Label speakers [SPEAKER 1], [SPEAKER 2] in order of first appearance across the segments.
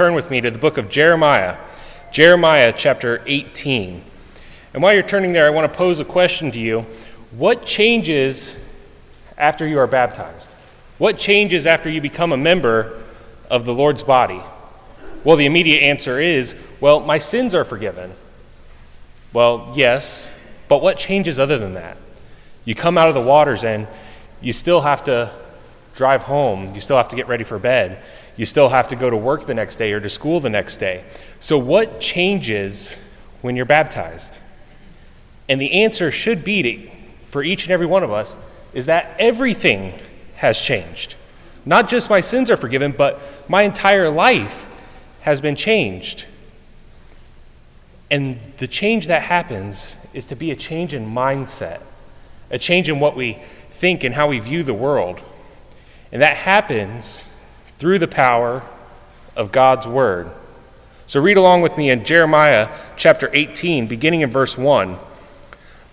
[SPEAKER 1] turn with me to the book of Jeremiah, Jeremiah chapter 18. And while you're turning there, I want to pose a question to you. What changes after you are baptized? What changes after you become a member of the Lord's body? Well, the immediate answer is well, my sins are forgiven. Well, yes, but what changes other than that? You come out of the waters and you still have to drive home. You still have to get ready for bed. You still have to go to work the next day or to school the next day. So, what changes when you're baptized? And the answer should be to, for each and every one of us is that everything has changed. Not just my sins are forgiven, but my entire life has been changed. And the change that happens is to be a change in mindset, a change in what we think and how we view the world. And that happens through the power of God's Word. So read along with me in Jeremiah chapter 18, beginning in verse 1.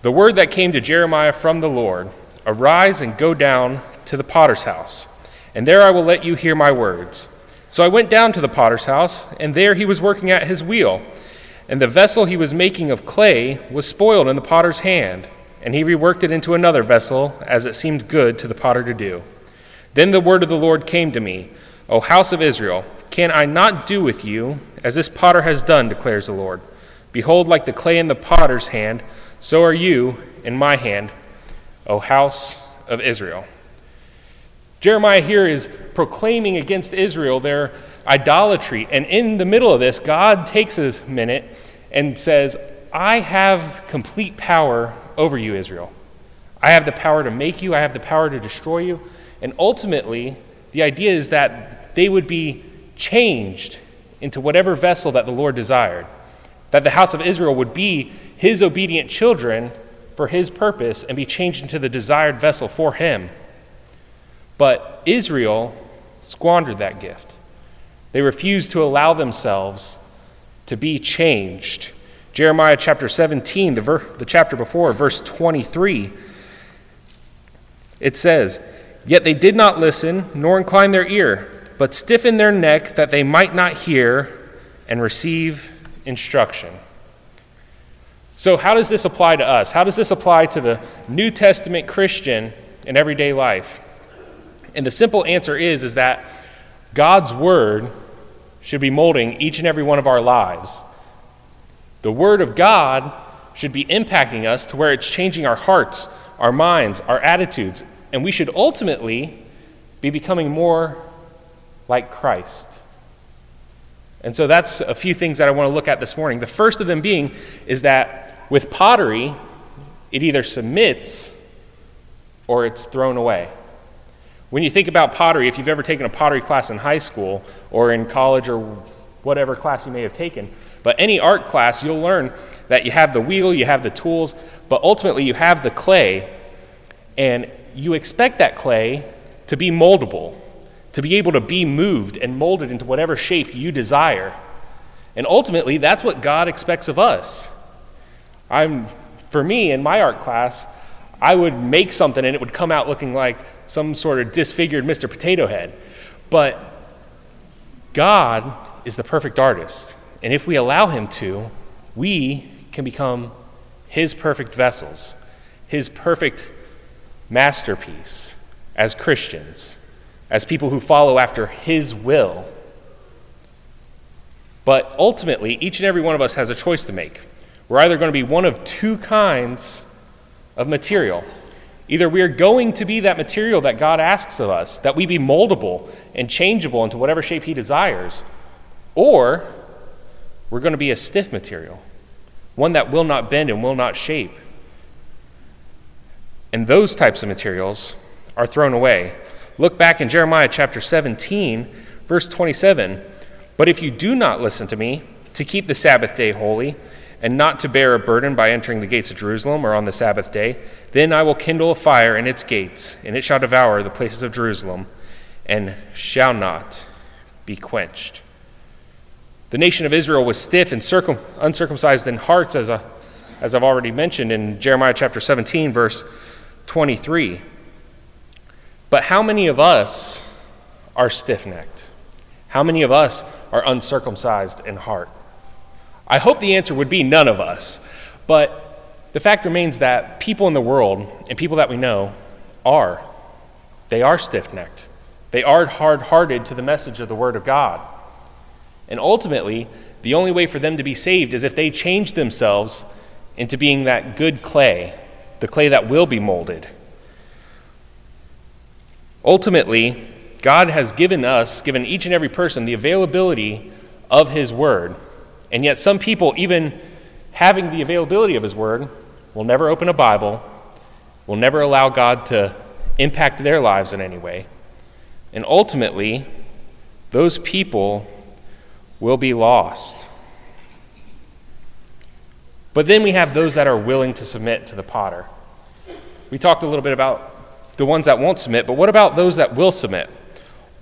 [SPEAKER 1] The word that came to Jeremiah from the Lord Arise and go down to the potter's house, and there I will let you hear my words. So I went down to the potter's house, and there he was working at his wheel. And the vessel he was making of clay was spoiled in the potter's hand, and he reworked it into another vessel, as it seemed good to the potter to do. Then the word of the Lord came to me O house of Israel, can I not do with you as this potter has done, declares the Lord? Behold, like the clay in the potter's hand, so are you in my hand, O house of Israel. Jeremiah here is proclaiming against Israel their idolatry. And in the middle of this, God takes a minute and says, I have complete power over you, Israel. I have the power to make you, I have the power to destroy you. And ultimately, the idea is that they would be changed into whatever vessel that the Lord desired. That the house of Israel would be his obedient children for his purpose and be changed into the desired vessel for him. But Israel squandered that gift. They refused to allow themselves to be changed. Jeremiah chapter 17, the, ver- the chapter before, verse 23, it says, Yet they did not listen, nor incline their ear, but stiffen their neck that they might not hear and receive instruction. So, how does this apply to us? How does this apply to the New Testament Christian in everyday life? And the simple answer is, is that God's Word should be molding each and every one of our lives. The Word of God should be impacting us to where it's changing our hearts, our minds, our attitudes, and we should ultimately be becoming more like Christ. And so that's a few things that I want to look at this morning. The first of them being is that with pottery, it either submits or it's thrown away. When you think about pottery, if you've ever taken a pottery class in high school or in college or whatever class you may have taken, but any art class, you'll learn that you have the wheel, you have the tools, but ultimately you have the clay, and you expect that clay to be moldable, to be able to be moved and molded into whatever shape you desire. And ultimately, that's what God expects of us. I'm, for me, in my art class, I would make something and it would come out looking like some sort of disfigured Mr. Potato Head. But God is the perfect artist. And if we allow Him to, we can become His perfect vessels, His perfect masterpiece as Christians, as people who follow after His will. But ultimately, each and every one of us has a choice to make. We're either going to be one of two kinds of material. Either we are going to be that material that God asks of us, that we be moldable and changeable into whatever shape He desires, or we're going to be a stiff material, one that will not bend and will not shape. And those types of materials are thrown away. Look back in Jeremiah chapter 17, verse 27. But if you do not listen to me to keep the Sabbath day holy, and not to bear a burden by entering the gates of Jerusalem or on the Sabbath day, then I will kindle a fire in its gates, and it shall devour the places of Jerusalem, and shall not be quenched. The nation of Israel was stiff and circum- uncircumcised in hearts, as, a, as I've already mentioned in Jeremiah chapter 17, verse 23. But how many of us are stiff necked? How many of us are uncircumcised in heart? I hope the answer would be none of us. But the fact remains that people in the world and people that we know are. They are stiff necked. They are hard hearted to the message of the Word of God. And ultimately, the only way for them to be saved is if they change themselves into being that good clay, the clay that will be molded. Ultimately, God has given us, given each and every person, the availability of His Word. And yet, some people, even having the availability of His Word, will never open a Bible, will never allow God to impact their lives in any way. And ultimately, those people will be lost. But then we have those that are willing to submit to the potter. We talked a little bit about the ones that won't submit, but what about those that will submit?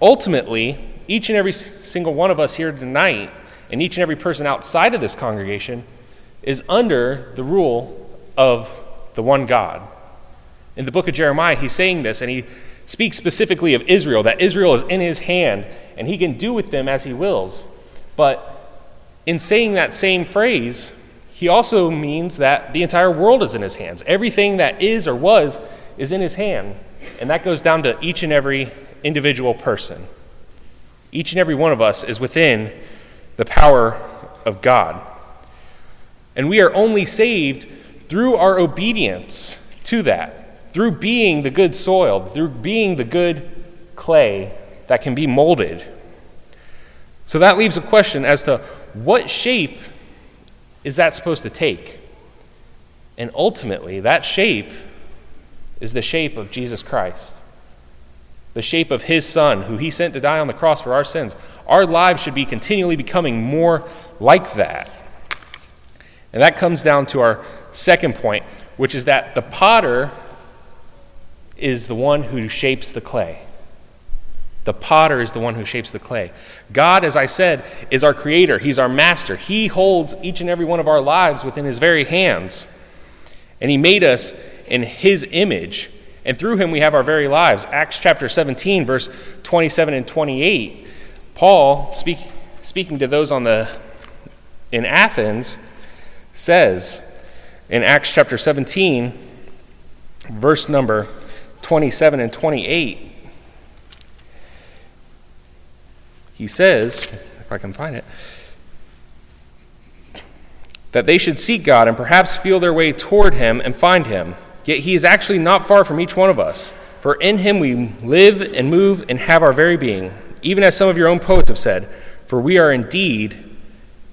[SPEAKER 1] Ultimately, each and every single one of us here tonight, and each and every person outside of this congregation, is under the rule of the one God. In the book of Jeremiah, he's saying this, and he speaks specifically of Israel, that Israel is in his hand, and he can do with them as he wills. But in saying that same phrase, he also means that the entire world is in his hands. Everything that is or was is in his hand. And that goes down to each and every individual person. Each and every one of us is within the power of God. And we are only saved through our obedience to that, through being the good soil, through being the good clay that can be molded. So that leaves a question as to what shape is that supposed to take? And ultimately, that shape is the shape of Jesus Christ, the shape of His Son, who He sent to die on the cross for our sins. Our lives should be continually becoming more like that. And that comes down to our second point, which is that the potter is the one who shapes the clay. The potter is the one who shapes the clay. God, as I said, is our creator. He's our master. He holds each and every one of our lives within his very hands. And he made us in his image. And through him we have our very lives. Acts chapter 17, verse 27 and 28. Paul, speak, speaking to those on the, in Athens, says in Acts chapter 17, verse number 27 and 28. He says, if I can find it, that they should seek God and perhaps feel their way toward him and find him. Yet he is actually not far from each one of us. For in him we live and move and have our very being, even as some of your own poets have said, for we are indeed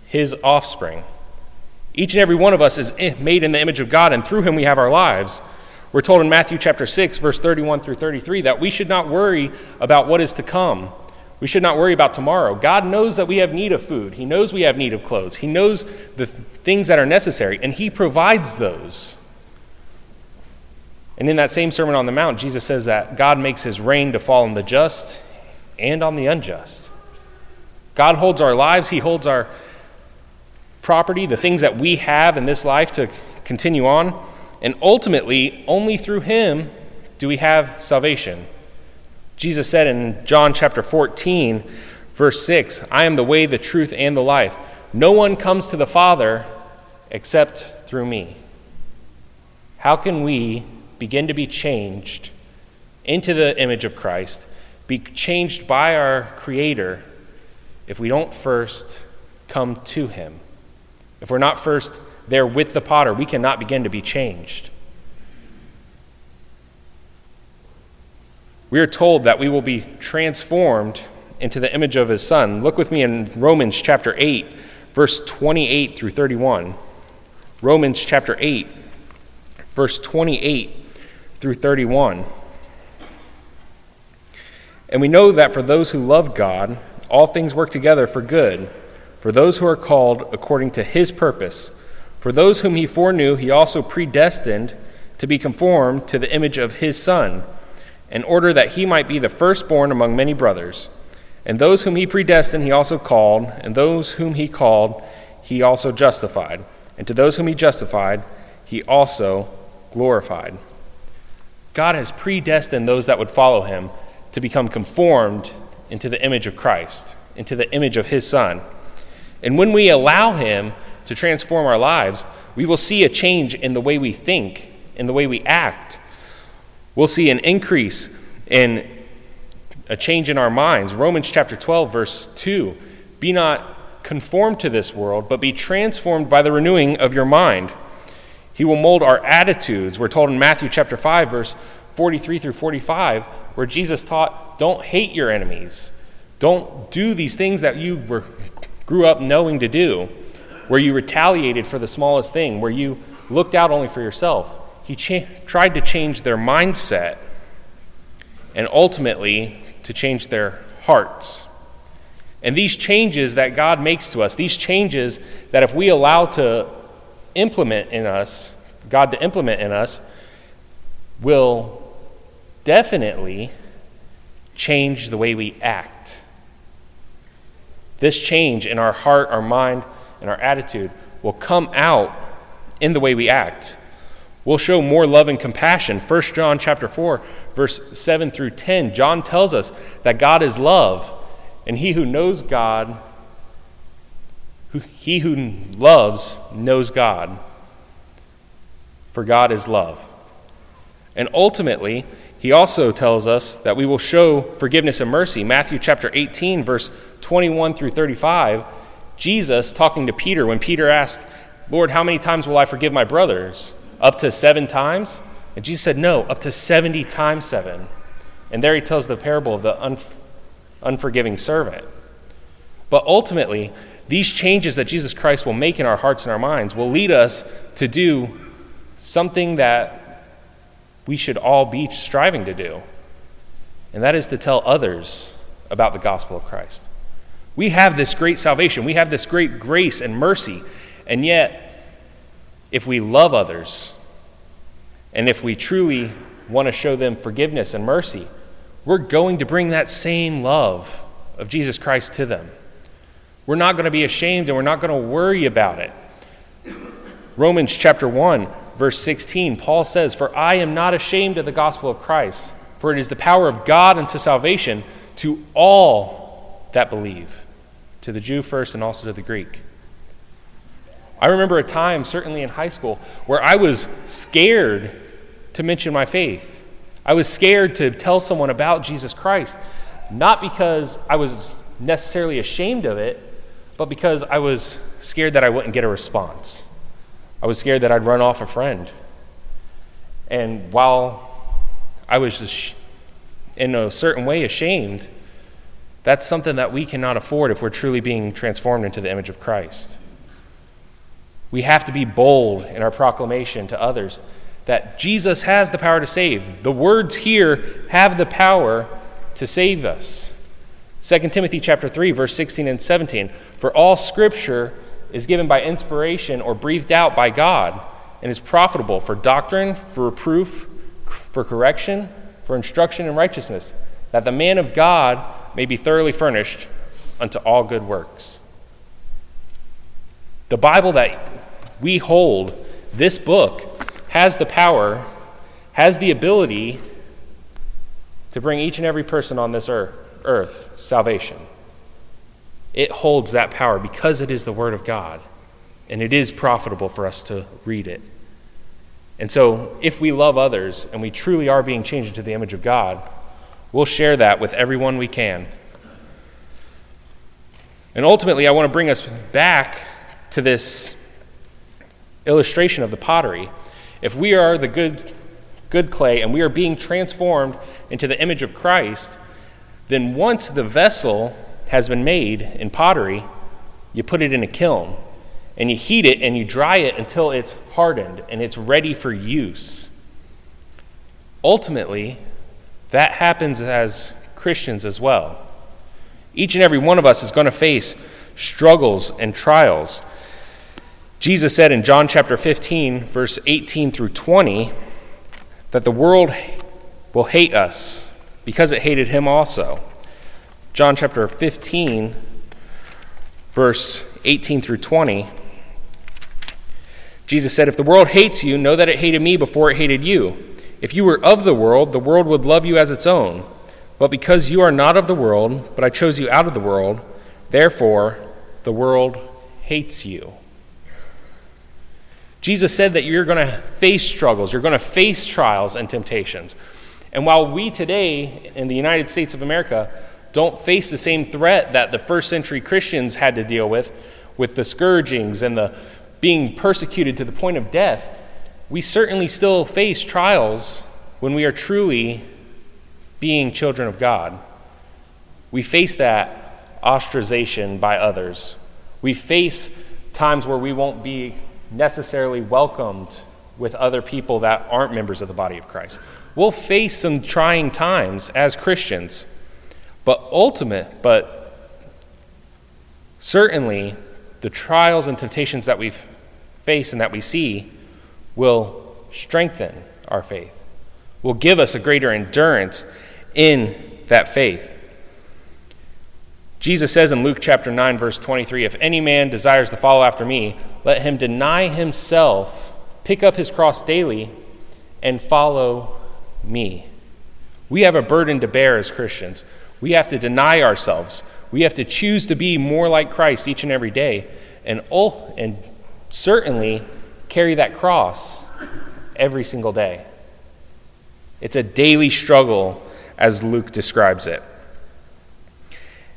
[SPEAKER 1] his offspring. Each and every one of us is made in the image of God, and through him we have our lives. We're told in Matthew chapter 6, verse 31 through 33, that we should not worry about what is to come we should not worry about tomorrow. God knows that we have need of food. He knows we have need of clothes. He knows the th- things that are necessary, and He provides those. And in that same Sermon on the Mount, Jesus says that God makes His rain to fall on the just and on the unjust. God holds our lives, He holds our property, the things that we have in this life to continue on. And ultimately, only through Him do we have salvation. Jesus said in John chapter 14, verse 6, I am the way, the truth, and the life. No one comes to the Father except through me. How can we begin to be changed into the image of Christ, be changed by our Creator, if we don't first come to Him? If we're not first there with the potter, we cannot begin to be changed. We are told that we will be transformed into the image of his son. Look with me in Romans chapter 8, verse 28 through 31. Romans chapter 8, verse 28 through 31. And we know that for those who love God, all things work together for good, for those who are called according to his purpose. For those whom he foreknew, he also predestined to be conformed to the image of his Son in order that he might be the firstborn among many brothers. And those whom he predestined, he also called, and those whom he called, he also justified. And to those whom he justified, he also glorified. God has predestined those that would follow him to become conformed into the image of Christ. into the image of his Son. And when we allow him to transform our lives, we will see a change in the way we think, in the way we act. We'll see an increase in a change in our minds. Romans chapter 12, verse 2 Be not conformed to this world, but be transformed by the renewing of your mind. He will mold our attitudes. We're told in Matthew chapter 5, verse 43 through 45, where Jesus taught, Don't hate your enemies. Don't do these things that you were, grew up knowing to do, where you retaliated for the smallest thing, where you looked out only for yourself. He cha- tried to change their mindset and ultimately to change their hearts. And these changes that God makes to us, these changes that if we allow to implement in us, God to implement in us, will definitely change the way we act. This change in our heart, our mind, and our attitude will come out in the way we act. We'll show more love and compassion. 1 John chapter 4 verse 7 through 10, John tells us that God is love, and he who knows God, who, he who loves knows God, for God is love. And ultimately, he also tells us that we will show forgiveness and mercy. Matthew chapter 18, verse 21 through 35, Jesus talking to Peter when Peter asked, Lord, how many times will I forgive my brothers? Up to seven times? And Jesus said, No, up to 70 times seven. And there he tells the parable of the unf- unforgiving servant. But ultimately, these changes that Jesus Christ will make in our hearts and our minds will lead us to do something that we should all be striving to do. And that is to tell others about the gospel of Christ. We have this great salvation, we have this great grace and mercy, and yet, if we love others, and if we truly want to show them forgiveness and mercy, we're going to bring that same love of Jesus Christ to them. We're not going to be ashamed and we're not going to worry about it. Romans chapter 1, verse 16, Paul says, For I am not ashamed of the gospel of Christ, for it is the power of God unto salvation to all that believe, to the Jew first and also to the Greek. I remember a time, certainly in high school, where I was scared to mention my faith. I was scared to tell someone about Jesus Christ, not because I was necessarily ashamed of it, but because I was scared that I wouldn't get a response. I was scared that I'd run off a friend. And while I was in a certain way ashamed, that's something that we cannot afford if we're truly being transformed into the image of Christ. We have to be bold in our proclamation to others that Jesus has the power to save. The words here have the power to save us. 2 Timothy chapter 3 verse 16 and 17 for all scripture is given by inspiration or breathed out by God and is profitable for doctrine, for reproof, for correction, for instruction in righteousness, that the man of God may be thoroughly furnished unto all good works. The Bible that we hold, this book, has the power, has the ability to bring each and every person on this earth, earth salvation. It holds that power because it is the Word of God, and it is profitable for us to read it. And so, if we love others and we truly are being changed into the image of God, we'll share that with everyone we can. And ultimately, I want to bring us back to this illustration of the pottery. If we are the good, good clay and we are being transformed into the image of Christ, then once the vessel has been made in pottery, you put it in a kiln and you heat it and you dry it until it's hardened and it's ready for use. Ultimately, that happens as Christians as well. Each and every one of us is going to face struggles and trials. Jesus said in John chapter 15, verse 18 through 20, that the world will hate us because it hated him also. John chapter 15, verse 18 through 20. Jesus said, If the world hates you, know that it hated me before it hated you. If you were of the world, the world would love you as its own. But because you are not of the world, but I chose you out of the world, Therefore, the world hates you. Jesus said that you're going to face struggles, you're going to face trials and temptations. And while we today in the United States of America don't face the same threat that the first century Christians had to deal with, with the scourgings and the being persecuted to the point of death, we certainly still face trials when we are truly being children of God. We face that ostracization by others. We face times where we won't be necessarily welcomed with other people that aren't members of the body of Christ. We'll face some trying times as Christians, but ultimate, but certainly the trials and temptations that we face and that we see will strengthen our faith, will give us a greater endurance in that faith. Jesus says in Luke chapter 9, verse 23 If any man desires to follow after me, let him deny himself, pick up his cross daily, and follow me. We have a burden to bear as Christians. We have to deny ourselves. We have to choose to be more like Christ each and every day, and, and certainly carry that cross every single day. It's a daily struggle, as Luke describes it.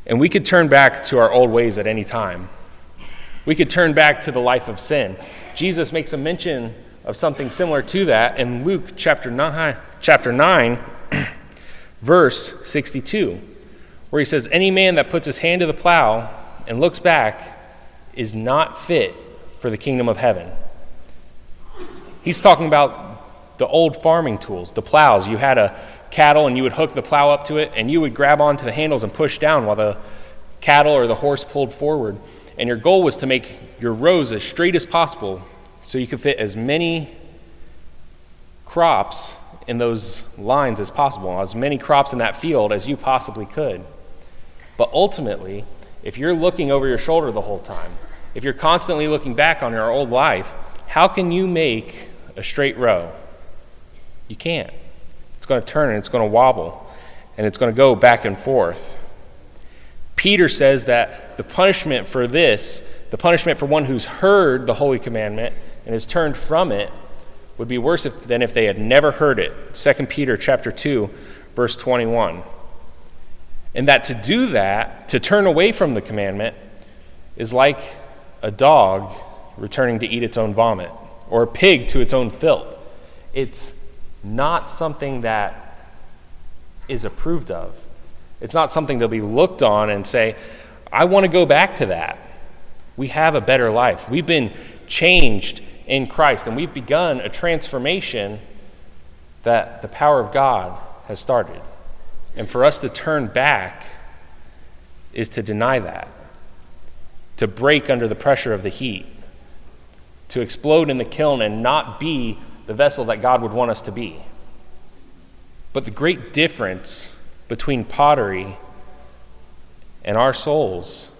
[SPEAKER 1] And we could turn back to our old ways at any time. We could turn back to the life of sin. Jesus makes a mention of something similar to that in Luke chapter 9, chapter 9 verse 62, where he says, Any man that puts his hand to the plow and looks back is not fit for the kingdom of heaven. He's talking about the old farming tools, the plows. You had a cattle and you would hook the plow up to it and you would grab onto the handles and push down while the cattle or the horse pulled forward. And your goal was to make your rows as straight as possible so you could fit as many crops in those lines as possible, as many crops in that field as you possibly could. But ultimately, if you're looking over your shoulder the whole time, if you're constantly looking back on your old life, how can you make a straight row? You can't. It's going to turn and it's going to wobble and it's going to go back and forth. Peter says that the punishment for this, the punishment for one who's heard the holy commandment and has turned from it, would be worse if, than if they had never heard it. 2 Peter chapter 2, verse 21. And that to do that, to turn away from the commandment, is like a dog returning to eat its own vomit, or a pig to its own filth. It's not something that is approved of. It's not something to be looked on and say, I want to go back to that. We have a better life. We've been changed in Christ, and we've begun a transformation that the power of God has started. And for us to turn back is to deny that, to break under the pressure of the heat, to explode in the kiln and not be the vessel that God would want us to be. But the great difference between pottery and our souls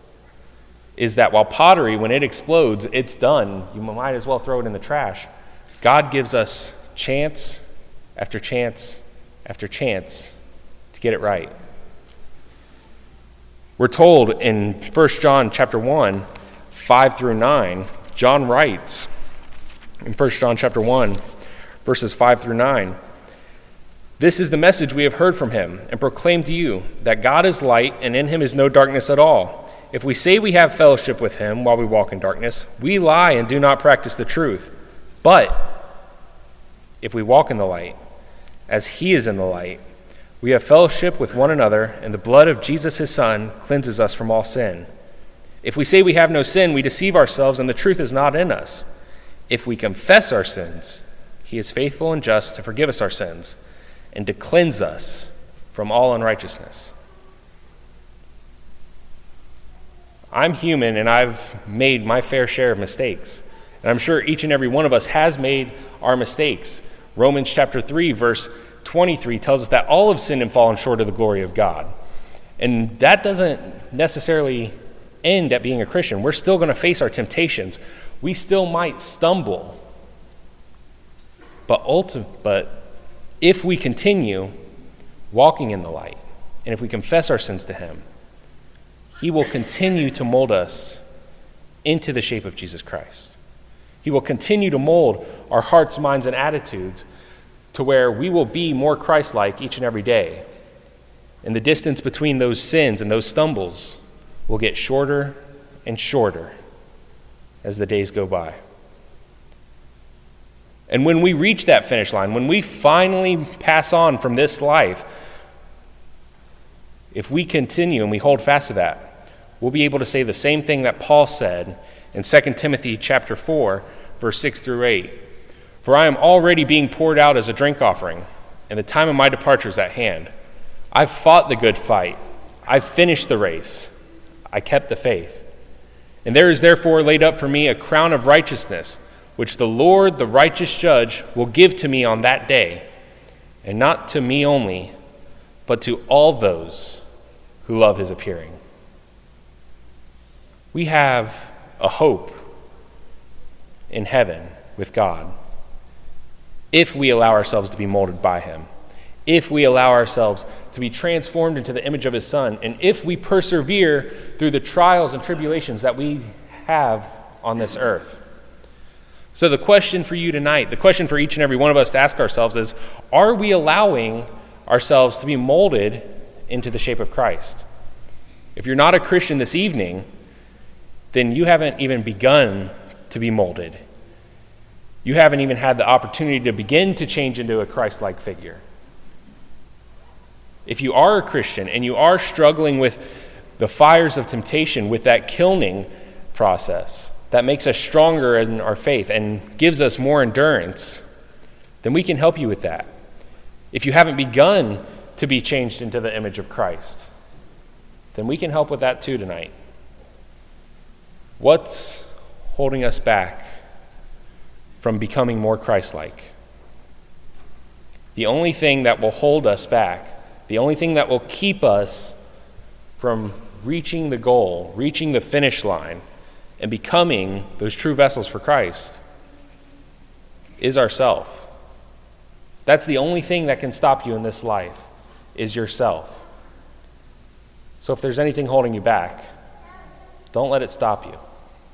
[SPEAKER 1] is that while pottery, when it explodes, it's done. You might as well throw it in the trash. God gives us chance after chance after chance to get it right. We're told in 1 John chapter 1, 5 through 9, John writes in 1 John chapter 1, verses 5 through 9. This is the message we have heard from him and proclaim to you that God is light and in him is no darkness at all. If we say we have fellowship with him while we walk in darkness, we lie and do not practice the truth. But if we walk in the light, as he is in the light, we have fellowship with one another, and the blood of Jesus his Son cleanses us from all sin. If we say we have no sin, we deceive ourselves, and the truth is not in us. If we confess our sins, he is faithful and just to forgive us our sins and to cleanse us from all unrighteousness. I'm human and I've made my fair share of mistakes. And I'm sure each and every one of us has made our mistakes. Romans chapter 3, verse 23 tells us that all have sinned and fallen short of the glory of God. And that doesn't necessarily end at being a Christian. We're still going to face our temptations. We still might stumble. But, ulti- but if we continue walking in the light, and if we confess our sins to Him, He will continue to mold us into the shape of Jesus Christ. He will continue to mold our hearts, minds, and attitudes to where we will be more Christ like each and every day. And the distance between those sins and those stumbles will get shorter and shorter as the days go by. And when we reach that finish line, when we finally pass on from this life, if we continue and we hold fast to that, we'll be able to say the same thing that Paul said in 2 Timothy chapter 4, verse 6 through 8. For I am already being poured out as a drink offering, and the time of my departure is at hand. I've fought the good fight. I've finished the race. I kept the faith. And there is therefore laid up for me a crown of righteousness which the Lord, the righteous judge, will give to me on that day, and not to me only, but to all those who love his appearing. We have a hope in heaven with God if we allow ourselves to be molded by him, if we allow ourselves to be transformed into the image of his son, and if we persevere through the trials and tribulations that we have on this earth. So, the question for you tonight, the question for each and every one of us to ask ourselves is Are we allowing ourselves to be molded into the shape of Christ? If you're not a Christian this evening, then you haven't even begun to be molded. You haven't even had the opportunity to begin to change into a Christ like figure. If you are a Christian and you are struggling with the fires of temptation, with that kilning process, that makes us stronger in our faith and gives us more endurance, then we can help you with that. If you haven't begun to be changed into the image of Christ, then we can help with that too tonight. What's holding us back from becoming more Christ like? The only thing that will hold us back, the only thing that will keep us from reaching the goal, reaching the finish line, and becoming those true vessels for Christ is ourself. That's the only thing that can stop you in this life is yourself. So if there's anything holding you back, don't let it stop you.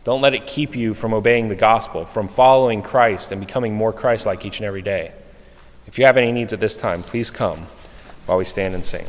[SPEAKER 1] Don't let it keep you from obeying the gospel, from following Christ and becoming more Christ like each and every day. If you have any needs at this time, please come while we stand and sing.